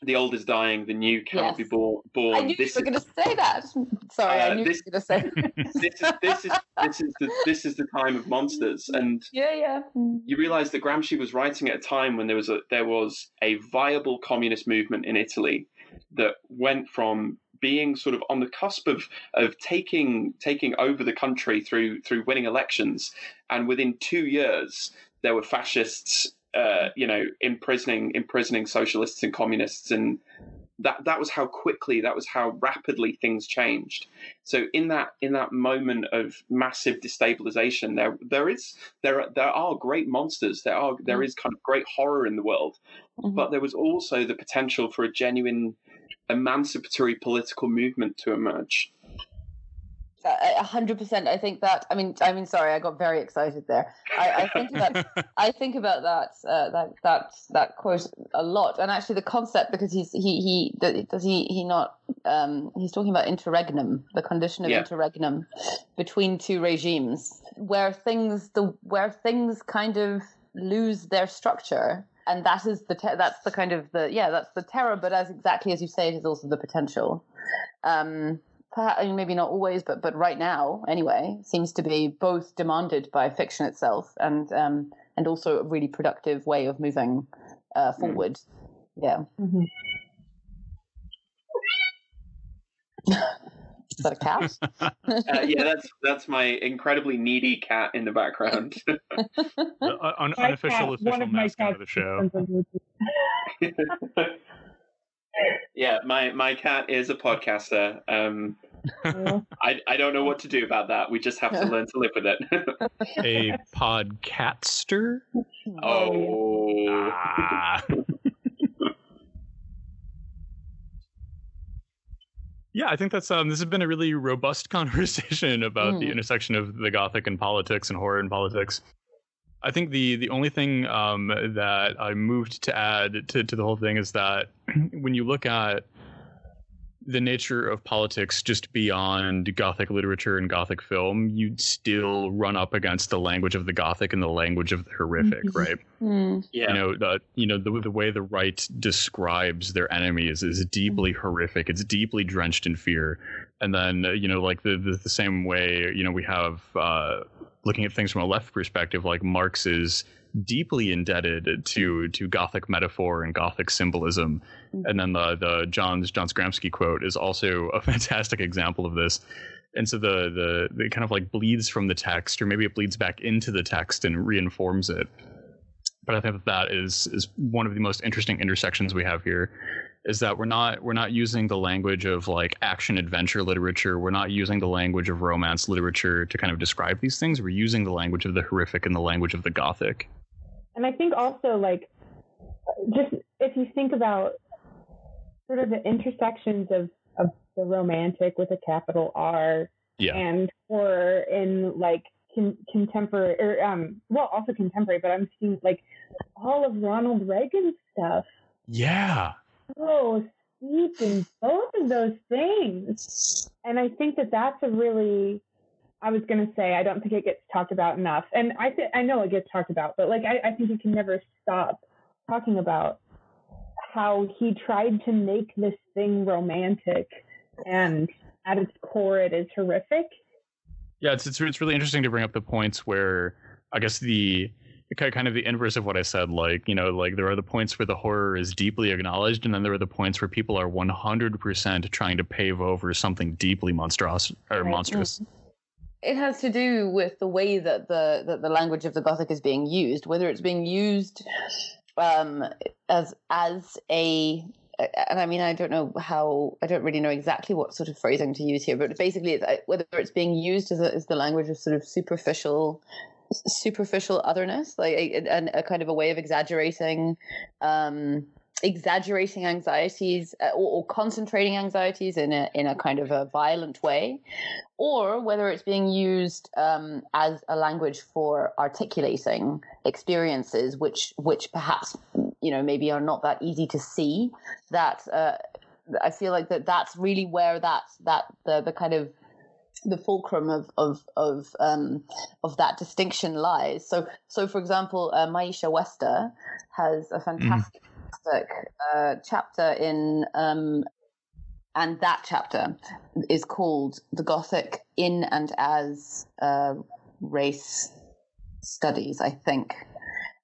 [SPEAKER 3] the old is dying, the new cannot yes. be born. born.
[SPEAKER 5] I knew this you were going to say that. Sorry, uh, I knew this, you were going to say.
[SPEAKER 3] this is this is this is the this is the time of monsters, and
[SPEAKER 5] yeah, yeah.
[SPEAKER 3] You realise that Gramsci was writing at a time when there was a there was a viable communist movement in Italy that went from being sort of on the cusp of of taking taking over the country through through winning elections, and within two years there were fascists uh, you know, imprisoning imprisoning socialists and communists, and that that was how quickly, that was how rapidly things changed. So in that in that moment of massive destabilization, there there is there there are great monsters. There are there mm-hmm. is kind of great horror in the world, mm-hmm. but there was also the potential for a genuine emancipatory political movement to emerge
[SPEAKER 5] hundred percent. I think that. I mean, I mean, sorry, I got very excited there. I, I think that. I think about that. Uh, that that that quote a lot, and actually the concept because he's he he does he he not. Um, he's talking about interregnum, the condition of yeah. interregnum between two regimes, where things the where things kind of lose their structure and that is the te- that's the kind of the yeah that's the terror but as exactly as you say it is also the potential um perhaps, maybe not always, but but right now anyway, seems to be both demanded by fiction itself and um, and also a really productive way of moving uh, mm. forward. Mm. Yeah. Mm-hmm. Is that a cat?
[SPEAKER 3] uh, yeah, that's that's my incredibly needy cat in the background.
[SPEAKER 2] uh, un- unofficial cat, official mascot of the show.
[SPEAKER 3] Yeah, my my cat is a podcaster. Um, I I don't know what to do about that. We just have to learn to live with it.
[SPEAKER 2] A podcaster.
[SPEAKER 3] oh,
[SPEAKER 2] Ah. yeah, I think that's um this has been a really robust conversation about the
[SPEAKER 5] Mm.
[SPEAKER 2] intersection of the gothic and politics and horror and politics. I think the the only thing um that I moved to add to, to the whole thing is that when you look at the nature of politics just beyond gothic literature and gothic film, you'd still run up against the language of the gothic and the language of the horrific,
[SPEAKER 5] Mhm.
[SPEAKER 2] right?
[SPEAKER 5] Mm.
[SPEAKER 3] yeah.
[SPEAKER 2] you know the you know the, the way the right describes their enemies is deeply horrific it's deeply drenched in fear and then uh, you know like the, the the same way you know we have uh looking at things from a left perspective like marx is deeply indebted to to gothic metaphor and gothic symbolism. Mm. And then the the john's john Gramsci quote is also a fantastic example of this. And so the the the kind of like bleeds from the text or maybe it bleeds back into the text and reinforms it. But I think that that is is one of the most interesting intersections we have here is that we're not we're not using the language of like action adventure literature. We're not using the language of romance literature to kind of describe these things. We're using the language of the horrific and the language of the gothic
[SPEAKER 4] And I think also like just if you think about sort of the intersections of, of the romantic with a capital R
[SPEAKER 2] yeah.
[SPEAKER 4] and horror in like con- contemporary or um well also contemporary but i'm seeing like all of ronald reagan's stuff.
[SPEAKER 2] Yeah.
[SPEAKER 4] So steeped in both of those things. And i think that that's a really i was going to say i don't think it gets talked about enough. And i th- i know it gets talked about but like I, I think you can never stop talking about how he tried to make this thing romantic and at its core it is horrific.
[SPEAKER 2] Yeah it's, it's it's really interesting to bring up the points where i guess the kind of the inverse of what i said like you know like there are the points where the horror is deeply acknowledged and then there are the points where people are 100% trying to pave over something deeply monstrous or
[SPEAKER 4] Right.
[SPEAKER 2] monstrous mm-hmm.
[SPEAKER 5] It has to do with the way that the that the language of the Gothic is being used, whether it's being used um, as as a and I mean I don't know how I don't really know exactly what sort of phrasing to use here, but basically uh, whether it's being used as, a, as the language of sort of superficial superficial otherness, like a, a, a kind of a way of exaggerating. Um, exaggerating anxieties uh, or, or concentrating anxieties in a in a kind of a violent way or whether it's being used um, as a language for articulating experiences which which perhaps you know maybe are not that easy to see that uh, I feel like that that's really where that that the the kind of the fulcrum of of of um, of that distinction lies. So so for example, uh, Maisha Wester has a fantastic uh, chapter in um, and that chapter is called the Gothic in and as uh, race studies. I think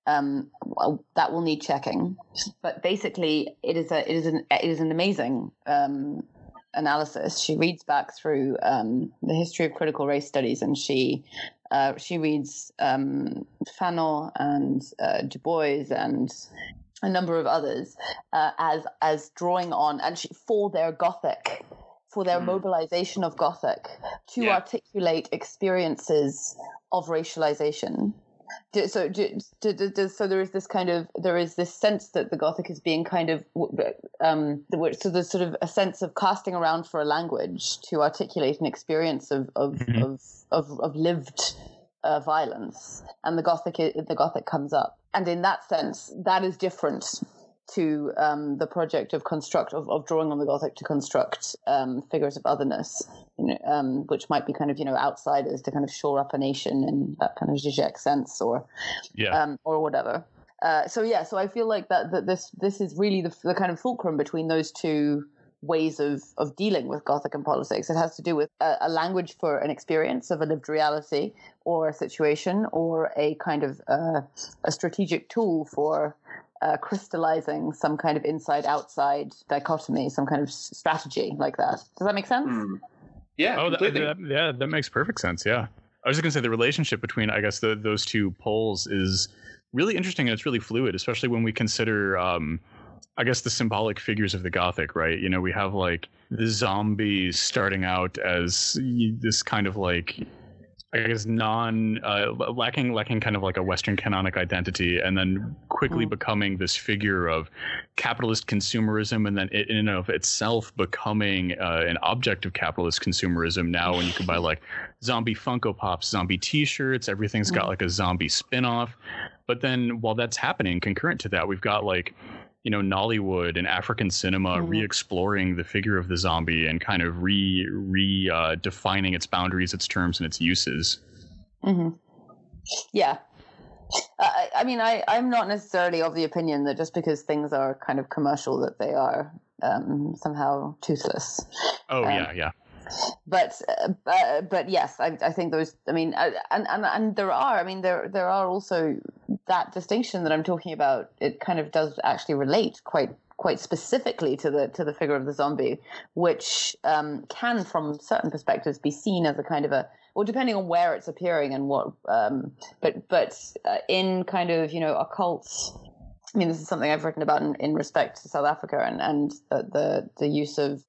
[SPEAKER 5] um, well, that will need checking, but basically, it is a it is an it is an amazing um, analysis. She reads back through um, the history of critical race studies, and she uh, she reads um, Fanon and uh, Du Bois and a number of others uh, as as drawing on and she, for their Gothic, for their
[SPEAKER 3] Mm.
[SPEAKER 5] mobilization of Gothic to
[SPEAKER 3] Yeah.
[SPEAKER 5] articulate experiences of racialization. Do- So, do, do, so there is this kind of there is this sense that the Gothic is being kind of um, the so there's sort of a sense of casting around for a language to articulate an experience of of
[SPEAKER 2] Mhm.
[SPEAKER 5] of, of, of lived uh, violence, and the Gothic the Gothic comes up, and in that sense, that is different to um, the project of construct of, of drawing on the Gothic to construct um, figures of otherness, you know, um, which might be kind of you know outsiders to kind of shore up a nation in that kind of Zizek sense, or
[SPEAKER 2] yeah
[SPEAKER 5] um, or whatever. Uh, so yeah, so I feel like that, that this this is really the, the kind of fulcrum between those two ways of of dealing with Gothic and politics. It has to do with a, a language for an experience of a lived reality or a situation, or a kind of uh, a strategic tool for uh, crystallizing some kind of inside outside dichotomy, some kind of strategy like that. Does that make sense?
[SPEAKER 3] Hmm. Yeah,
[SPEAKER 2] oh that, that, yeah that makes perfect sense yeah i was just going to say the relationship between i guess the, those two poles is really interesting and it's really fluid especially when we consider um, I guess the symbolic figures of the Gothic, right? You know, we have like the zombies starting out as this kind of like I guess non uh, lacking lacking kind of like a Western canonic identity, and then quickly mm. becoming this figure of capitalist consumerism, and then it, in and of itself becoming uh, an object of capitalist consumerism. Now, when you can buy like zombie Funko Pops, zombie T-shirts, everything's mm. got like a zombie spin-off. But then while that's happening, concurrent to that, we've got like you know Nollywood and African cinema mm-hmm. re-exploring the figure of the zombie and kind of re re uh, defining its boundaries, its terms, and its uses.
[SPEAKER 5] Mm-hmm. Yeah, uh, I mean, I I'm not necessarily of the opinion that just because things are kind of commercial that they are um, somehow toothless.
[SPEAKER 2] Oh um, yeah, yeah
[SPEAKER 5] but uh, but yes, I, I think those. I mean, uh, and, and and there are. I mean, there there are also that distinction that I'm talking about. It kind of does actually relate quite quite specifically to the to the figure of the zombie, which um, can, from certain perspectives, be seen as a kind of a well, depending on where it's appearing and what. Um, but but uh, in kind of you know occults. I mean, this is something I've written about in, in respect to South Africa and and the, the the use of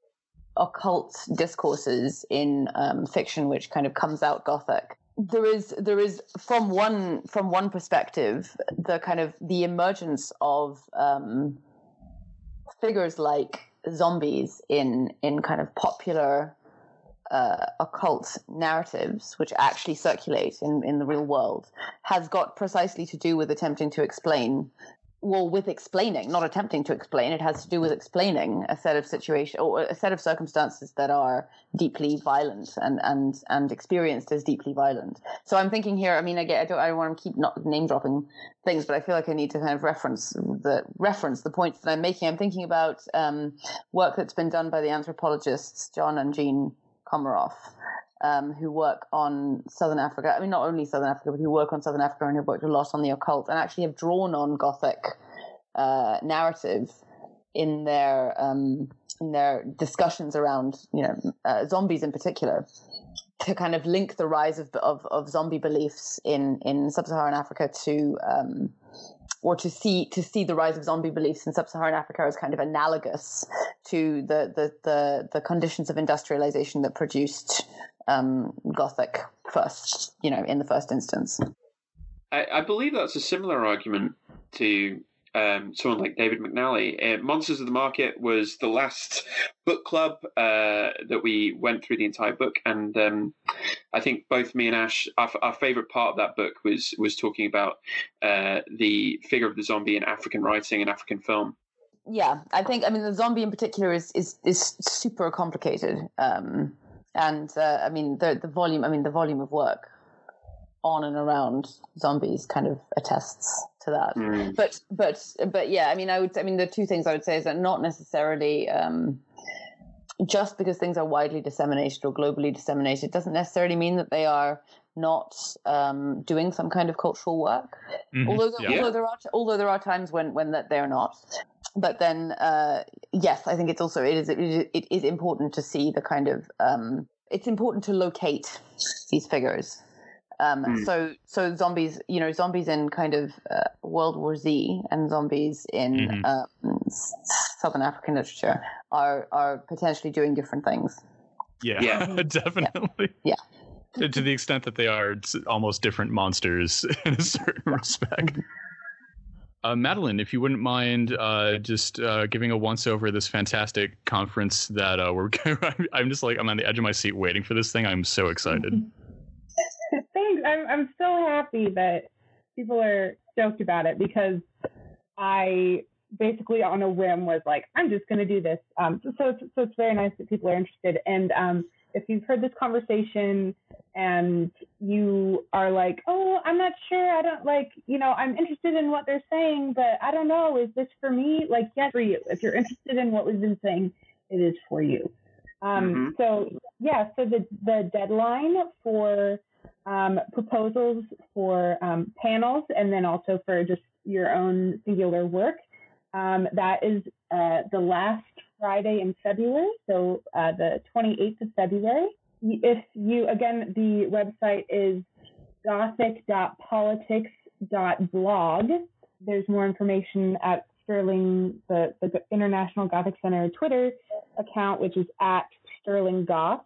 [SPEAKER 5] occult discourses in um, fiction, which kind of comes out gothic. There is there is from one from one perspective the kind of the emergence of um, figures like zombies in in kind of popular uh, occult narratives, which actually circulate in, in the real world, has got precisely to do with attempting to explain well with explaining not attempting to explain. It has to do with explaining a set of situation or a set of circumstances that are deeply violent and and and experienced as deeply violent. So i'm thinking here i mean again i don't i don't want to keep not name dropping things but i feel like i need to kind of reference the reference the points that i'm making. I'm thinking about um, work that's been done by the anthropologists john and jean Comaroff, um, who work on Southern Africa. I mean, not only Southern Africa, but who work on Southern Africa and have worked a lot on the occult and actually have drawn on Gothic uh, narrative in their um, in their discussions around you know uh, zombies in particular to kind of link the rise of of, of zombie beliefs in in sub-Saharan Africa to um, or to see to see the rise of zombie beliefs in sub-Saharan Africa as kind of analogous to the the the, the conditions of industrialization that produced um, Gothic first, you know, in the first instance.
[SPEAKER 3] I, I believe that's a similar argument to um, someone like David McNally. Uh, Monsters of the Market was the last book club uh, that we went through the entire book, and um, I think both me and Ash, our, our favorite part of that book was was talking about uh, the figure of the zombie in African writing and African film.
[SPEAKER 5] Yeah, I think I mean the zombie in particular is is is super complicated. Um, and uh, I mean the the volume. I mean the volume of work on and around zombies kind of attests to that. Mm. But but but yeah, I mean I would. I mean the two things I would say is that not necessarily. Um, just because things are widely disseminated or globally disseminated doesn't necessarily mean that they are not um, doing some kind of cultural work. Mm-hmm. Although, there, yeah. although there are although there are times when when that they're not. But then, uh, yes, I think it's also it is it is important to see the kind of um, it's important to locate these figures. Um, mm. So, so zombies, you know, zombies in kind of uh, World War Z and zombies in mm-hmm. um, Southern African literature are are potentially doing different things.
[SPEAKER 2] Yeah, yeah. definitely.
[SPEAKER 5] Yeah.
[SPEAKER 2] To, to the extent that they are almost different monsters in a certain respect. Uh, Madeline, if you wouldn't mind uh, just uh, giving a once over this fantastic conference that uh, we're I'm just like I'm on the edge of my seat waiting for this thing. I'm so excited.
[SPEAKER 4] Thanks. I'm I'm so happy that people are stoked about it because I basically on a whim was like I'm just going to do this. Um, so so it's, so it's very nice that people are interested and um, if you've heard this conversation and you are like, oh, I'm not sure, I don't like, you know, I'm interested in what they're saying, but I don't know, is this for me? Like, yes, for you. If you're interested in what we've been saying, it is for you. Um, mm-hmm. So, yeah, so the, the deadline for um, proposals for um, panels and then also for just your own singular work, um, that is uh, the last Friday in February, so uh, the 28th of February. If you, again, the website is gothic.politics.blog. There's more information at Stirling, the, the International Gothic Center Twitter account, which is at Stirling Goth.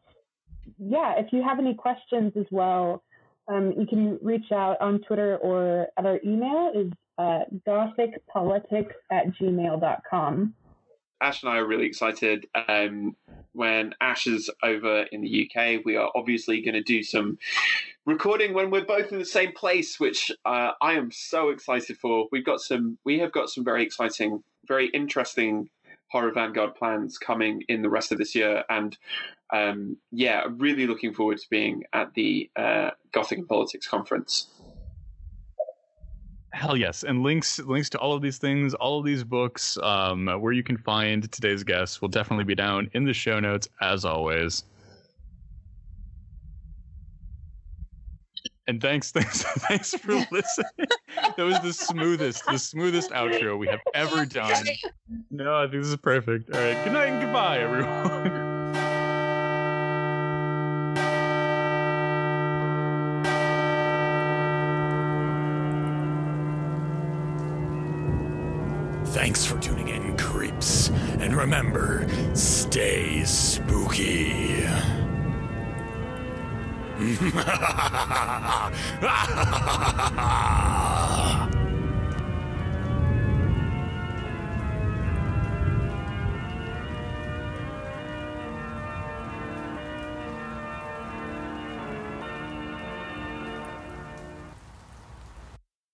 [SPEAKER 4] Yeah, if you have any questions as well, um, you can reach out on Twitter or at our email is uh, gothicpolitics at gmail.com.
[SPEAKER 3] Ash and I are really excited. Um, when Ash is over in the UK, we are obviously going to do some recording when we're both in the same place, which uh, I am so excited for. We've got some, we have got some very exciting, very interesting horror vanguard plans coming in the rest of this year, and um, yeah, really looking forward to being at the uh, Gothic and Politics conference.
[SPEAKER 2] Hell yes, and links links to all of these things, all of these books, um, where you can find today's guests will definitely be down in the show notes as always. And thanks, thanks, thanks for listening. that was the smoothest, the smoothest outro we have ever done. No, I think this is perfect. All right, good night and goodbye, everyone.
[SPEAKER 1] Thanks for tuning in, creeps. And remember, stay spooky.